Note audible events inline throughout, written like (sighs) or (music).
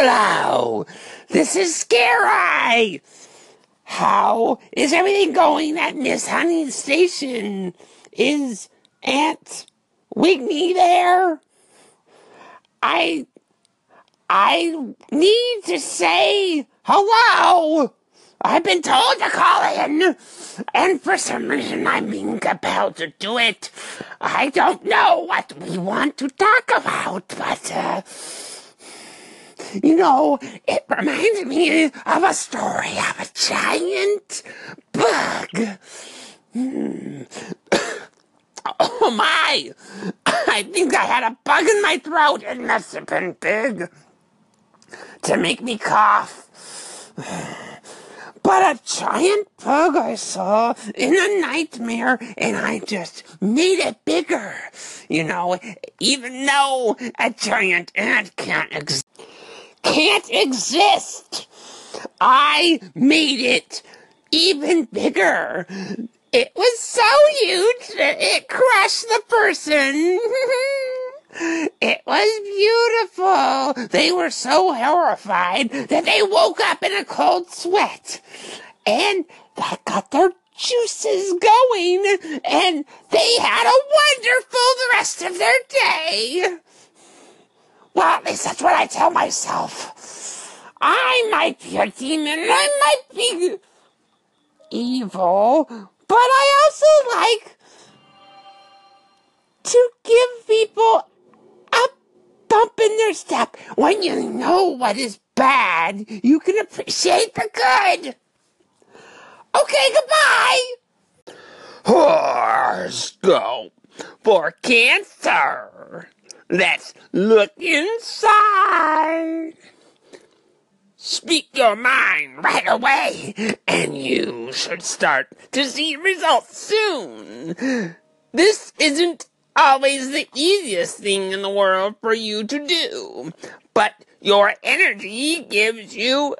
Hello, this is Scary. How is everything going at Miss Honey's station? Is Aunt Wigney there? I I need to say hello. I've been told to call in, and for some reason I'm being compelled to do it. I don't know what we want to talk about, but, uh, you know, it reminds me of a story of a giant bug. Hmm. (coughs) Oh my! I think I had a bug in my throat. It must have been big to make me cough. (sighs) But a giant bug I saw in a nightmare, and I just made it bigger. You know, even though a giant ant can't ex- can't exist, I made it even bigger. It was so huge that it crushed the person. (laughs) It was beautiful. They were so horrified that they woke up in a cold sweat. And that got their juices going. And they had a wonderful rest of their day. Well, at least that's what I tell myself. I might be a demon I might be evil, but I also like to give people a bump in their step. When you know what is bad, you can appreciate the good. Okay, goodbye. Horoscope for Cancer. Let's look inside. Speak your mind right away, and you should start to see results soon. This isn't always the easiest thing in the world for you to do, but your energy gives you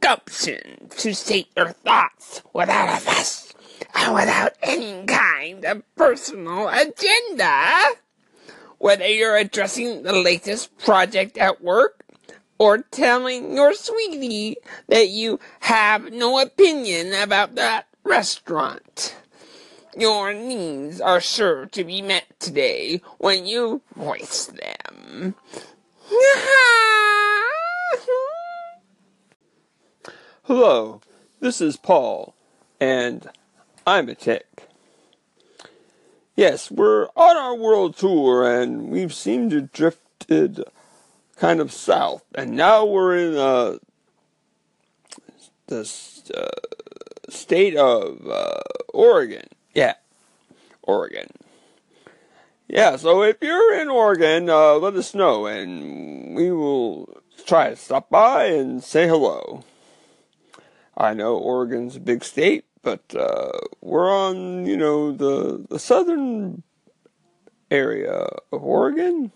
gumption to state your thoughts without a fuss and without any kind of personal agenda. Whether you're addressing the latest project at work or telling your sweetie that you have no opinion about that restaurant. Your needs are sure to be met today when you voice them. (laughs) Hello, this is Paul, and I'm a tick. Yes, we're on our world tour, and we've seemed to drifted kind of south, and now we're in uh, the uh, state of uh, Oregon. Yeah, Oregon. Yeah, so if you're in Oregon, uh, let us know, and we will try to stop by and say hello. I know Oregon's a big state, but uh, we're on, you know, the the southern area of Oregon,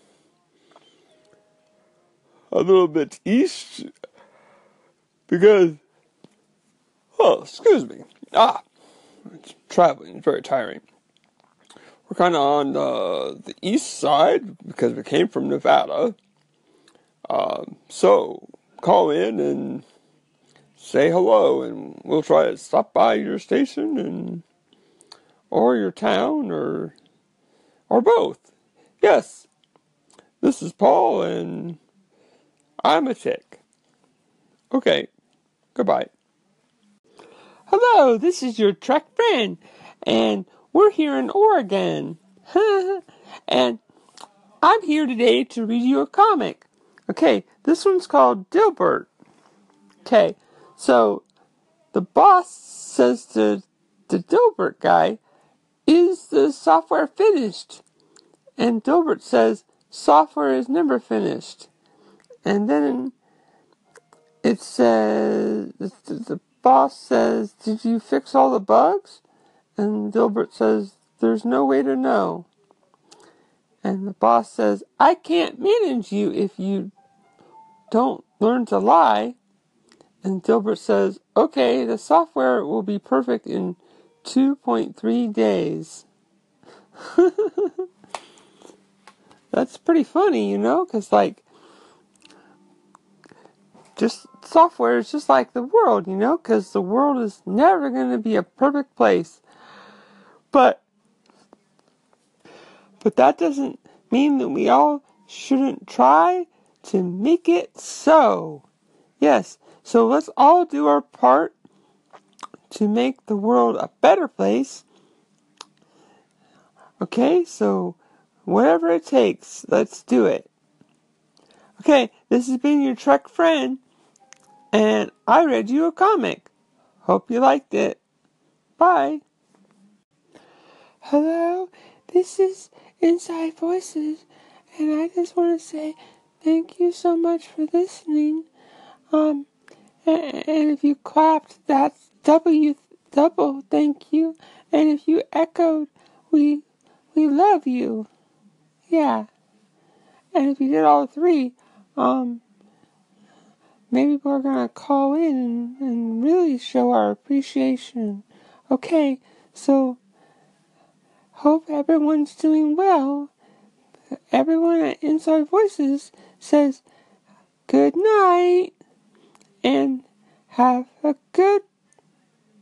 a little bit east, because, oh, excuse me, ah, it's traveling is very tiring. We're kind of on the, the east side because we came from Nevada. Um, so call in and say hello, and we'll try to stop by your station and or your town or or both. Yes, this is Paul, and I'm a chick. Okay, goodbye. Hello, this is your Trek friend, and we're here in Oregon. (laughs) and I'm here today to read you a comic. Okay, this one's called Dilbert. Okay, so the boss says to the Dilbert guy, Is the software finished? And Dilbert says, Software is never finished. And then it says, the boss says, Did you fix all the bugs? And Dilbert says, There's no way to know. And the boss says, I can't manage you if you don't learn to lie. And Dilbert says, Okay, the software will be perfect in 2.3 days. (laughs) That's pretty funny, you know, because, like, just software is just like the world, you know, because the world is never going to be a perfect place. But but that doesn't mean that we all shouldn't try to make it so. Yes, so let's all do our part to make the world a better place. Okay, so whatever it takes, let's do it. Okay, this has been your Trek friend, and I read you a comic. Hope you liked it. Bye. Hello, this is Inside Voices, and I just want to say thank you so much for listening. Um, and if you clapped, that's W double thank you, and if you echoed, we we love you. Yeah, and if you did all three, um, maybe we're gonna call in and, and really show our appreciation. Okay, so hope everyone's doing well. Everyone at Inside Voices says good night and have a good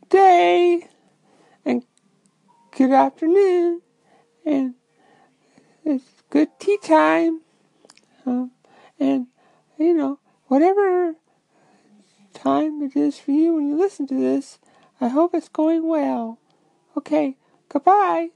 day and good afternoon. And it's good tea time. Um, and you know whatever time it is for you when you listen to this i hope it's going well. Okay goodbye